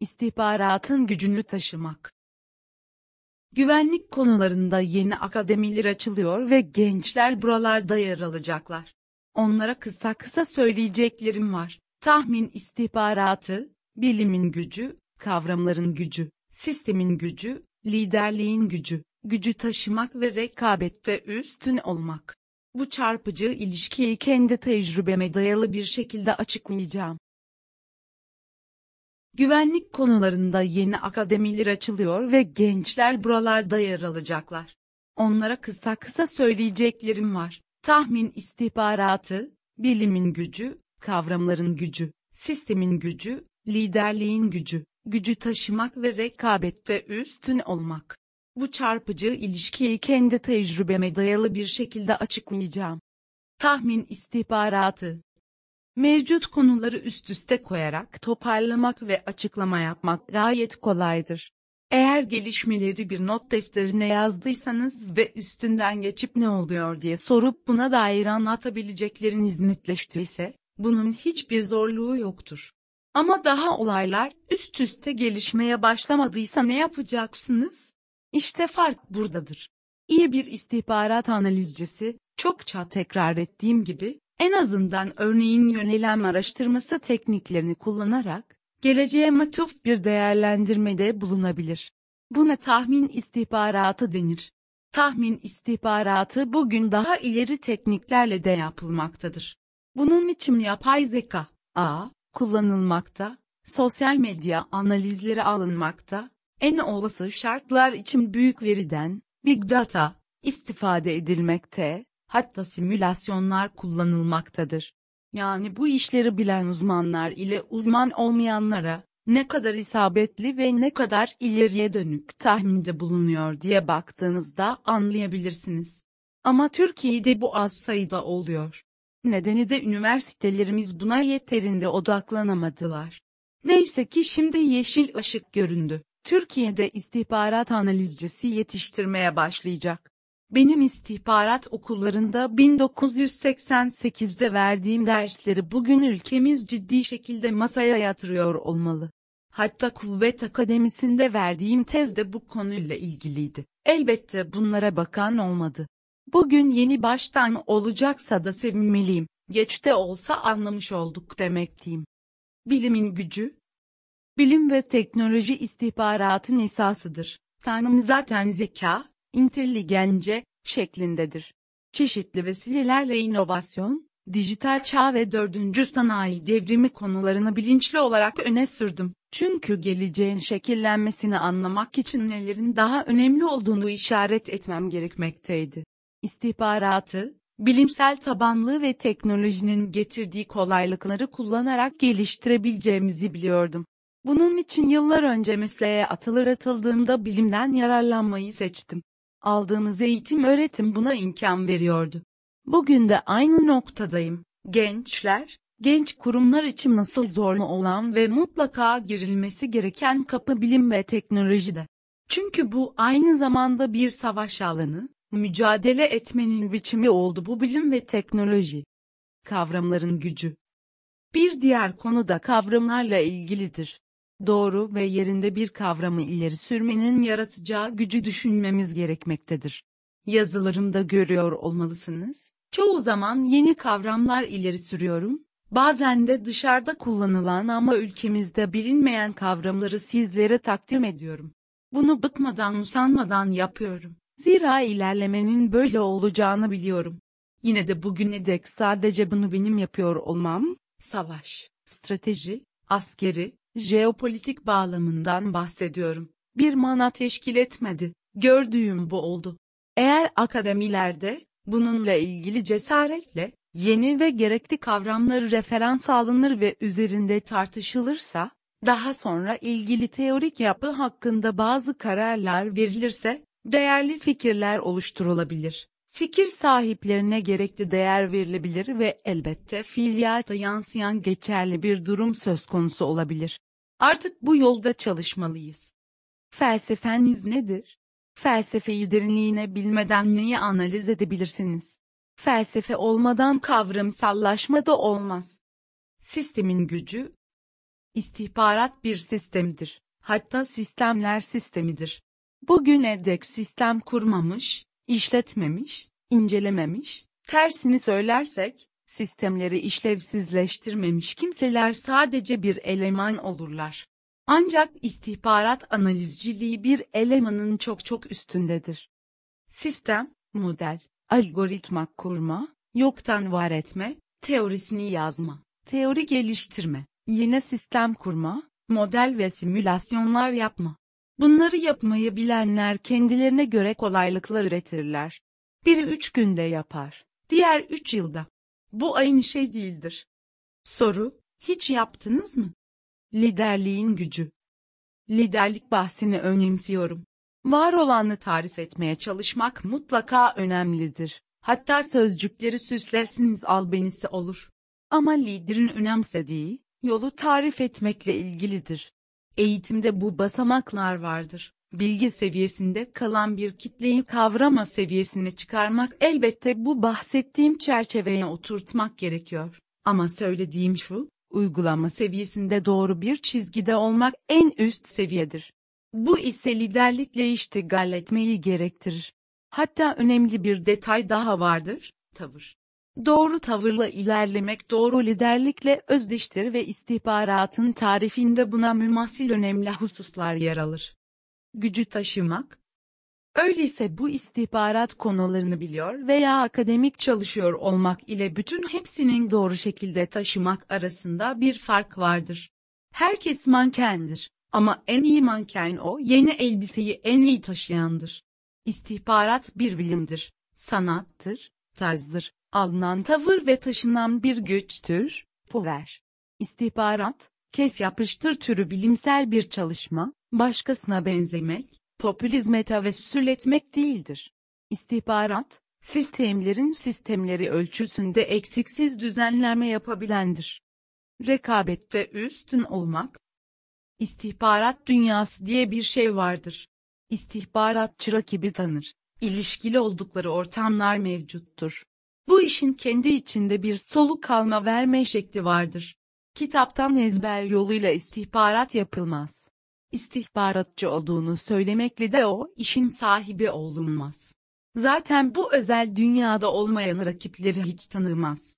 İstihbaratın gücünü taşımak. Güvenlik konularında yeni akademiler açılıyor ve gençler buralarda yer alacaklar. Onlara kısa kısa söyleyeceklerim var. Tahmin istihbaratı, bilimin gücü, kavramların gücü, sistemin gücü, liderliğin gücü, gücü taşımak ve rekabette üstün olmak. Bu çarpıcı ilişkiyi kendi tecrübeme dayalı bir şekilde açıklayacağım. Güvenlik konularında yeni akademiler açılıyor ve gençler buralarda yer alacaklar. Onlara kısa kısa söyleyeceklerim var. Tahmin istihbaratı, bilimin gücü, kavramların gücü, sistemin gücü, liderliğin gücü, gücü taşımak ve rekabette üstün olmak. Bu çarpıcı ilişkiyi kendi tecrübeme dayalı bir şekilde açıklayacağım. Tahmin istihbaratı Mevcut konuları üst üste koyarak toparlamak ve açıklama yapmak gayet kolaydır. Eğer gelişmeleri bir not defterine yazdıysanız ve üstünden geçip ne oluyor diye sorup buna dair anlatabilecekleriniz netleştiyse, bunun hiçbir zorluğu yoktur. Ama daha olaylar üst üste gelişmeye başlamadıysa ne yapacaksınız? İşte fark buradadır. İyi bir istihbarat analizcisi, çokça tekrar ettiğim gibi, en azından örneğin yönelem araştırması tekniklerini kullanarak, geleceğe matuf bir değerlendirmede bulunabilir. Buna tahmin istihbaratı denir. Tahmin istihbaratı bugün daha ileri tekniklerle de yapılmaktadır. Bunun için yapay zeka, a, kullanılmakta, sosyal medya analizleri alınmakta, en olası şartlar için büyük veriden, big data, istifade edilmekte, hatta simülasyonlar kullanılmaktadır. Yani bu işleri bilen uzmanlar ile uzman olmayanlara, ne kadar isabetli ve ne kadar ileriye dönük tahminde bulunuyor diye baktığınızda anlayabilirsiniz. Ama Türkiye'de bu az sayıda oluyor. Nedeni de üniversitelerimiz buna yeterince odaklanamadılar. Neyse ki şimdi yeşil ışık göründü. Türkiye'de istihbarat analizcisi yetiştirmeye başlayacak. Benim istihbarat okullarında 1988'de verdiğim dersleri bugün ülkemiz ciddi şekilde masaya yatırıyor olmalı. Hatta Kuvvet Akademisi'nde verdiğim tez de bu konuyla ilgiliydi. Elbette bunlara bakan olmadı. Bugün yeni baştan olacaksa da sevinmeliyim. Geç de olsa anlamış olduk demekteyim. Bilimin gücü, Bilim ve teknoloji istihbaratın esasıdır. Tanım zaten zeka, intelligence şeklindedir. Çeşitli vesilelerle inovasyon, dijital çağ ve dördüncü sanayi devrimi konularını bilinçli olarak öne sürdüm. Çünkü geleceğin şekillenmesini anlamak için nelerin daha önemli olduğunu işaret etmem gerekmekteydi. İstihbaratı, bilimsel tabanlığı ve teknolojinin getirdiği kolaylıkları kullanarak geliştirebileceğimizi biliyordum. Bunun için yıllar önce mesleğe atılır atıldığımda bilimden yararlanmayı seçtim. Aldığımız eğitim öğretim buna imkan veriyordu. Bugün de aynı noktadayım. Gençler, genç kurumlar için nasıl zorlu olan ve mutlaka girilmesi gereken kapı bilim ve teknolojide. Çünkü bu aynı zamanda bir savaş alanı, mücadele etmenin biçimi oldu bu bilim ve teknoloji. Kavramların gücü. Bir diğer konu da kavramlarla ilgilidir doğru ve yerinde bir kavramı ileri sürmenin yaratacağı gücü düşünmemiz gerekmektedir. Yazılarımda görüyor olmalısınız. Çoğu zaman yeni kavramlar ileri sürüyorum. Bazen de dışarıda kullanılan ama ülkemizde bilinmeyen kavramları sizlere takdim ediyorum. Bunu bıkmadan usanmadan yapıyorum. Zira ilerlemenin böyle olacağını biliyorum. Yine de bugüne dek sadece bunu benim yapıyor olmam, savaş, strateji, askeri, jeopolitik bağlamından bahsediyorum. Bir mana teşkil etmedi. Gördüğüm bu oldu. Eğer akademilerde, bununla ilgili cesaretle, yeni ve gerekli kavramları referans alınır ve üzerinde tartışılırsa, daha sonra ilgili teorik yapı hakkında bazı kararlar verilirse, değerli fikirler oluşturulabilir. Fikir sahiplerine gerekli değer verilebilir ve elbette fiiliyata yansıyan geçerli bir durum söz konusu olabilir. Artık bu yolda çalışmalıyız. Felsefeniz nedir? Felsefeyi derinliğine bilmeden neyi analiz edebilirsiniz? Felsefe olmadan kavramsallaşma da olmaz. Sistemin gücü, İstihbarat bir sistemdir. Hatta sistemler sistemidir. Bugüne dek sistem kurmamış, işletmemiş, incelememiş, tersini söylersek, sistemleri işlevsizleştirmemiş kimseler sadece bir eleman olurlar. Ancak istihbarat analizciliği bir elemanın çok çok üstündedir. Sistem, model, algoritma kurma, yoktan var etme, teorisini yazma, teori geliştirme, yine sistem kurma, model ve simülasyonlar yapma. Bunları yapmayı bilenler kendilerine göre kolaylıkla üretirler. Biri üç günde yapar, diğer üç yılda. Bu aynı şey değildir. Soru, hiç yaptınız mı? Liderliğin gücü. Liderlik bahsini önemsiyorum. Var olanı tarif etmeye çalışmak mutlaka önemlidir. Hatta sözcükleri süslersiniz albenisi olur. Ama liderin önemsediği, yolu tarif etmekle ilgilidir. Eğitimde bu basamaklar vardır. Bilgi seviyesinde kalan bir kitleyi kavrama seviyesine çıkarmak elbette bu bahsettiğim çerçeveye oturtmak gerekiyor. Ama söylediğim şu, uygulama seviyesinde doğru bir çizgide olmak en üst seviyedir. Bu ise liderlikle iştigal etmeyi gerektirir. Hatta önemli bir detay daha vardır, tavır. Doğru tavırla ilerlemek doğru liderlikle özdeştir ve istihbaratın tarifinde buna mümasil önemli hususlar yer alır. Gücü taşımak, Öyleyse bu istihbarat konularını biliyor veya akademik çalışıyor olmak ile bütün hepsinin doğru şekilde taşımak arasında bir fark vardır. Herkes mankendir ama en iyi manken o yeni elbiseyi en iyi taşıyandır. İstihbarat bir bilimdir, sanattır, tarzdır, alınan tavır ve taşınan bir güçtür, power. İstihbarat, kes yapıştır türü bilimsel bir çalışma, başkasına benzemek, popülizme tevessül etmek değildir. İstihbarat, sistemlerin sistemleri ölçüsünde eksiksiz düzenleme yapabilendir. Rekabette üstün olmak, İstihbarat dünyası diye bir şey vardır. İstihbaratçı rakibi tanır. İlişkili oldukları ortamlar mevcuttur. Bu işin kendi içinde bir soluk alma verme şekli vardır. Kitaptan ezber yoluyla istihbarat yapılmaz. İstihbaratçı olduğunu söylemekle de o işin sahibi olunmaz. Zaten bu özel dünyada olmayan rakipleri hiç tanımaz.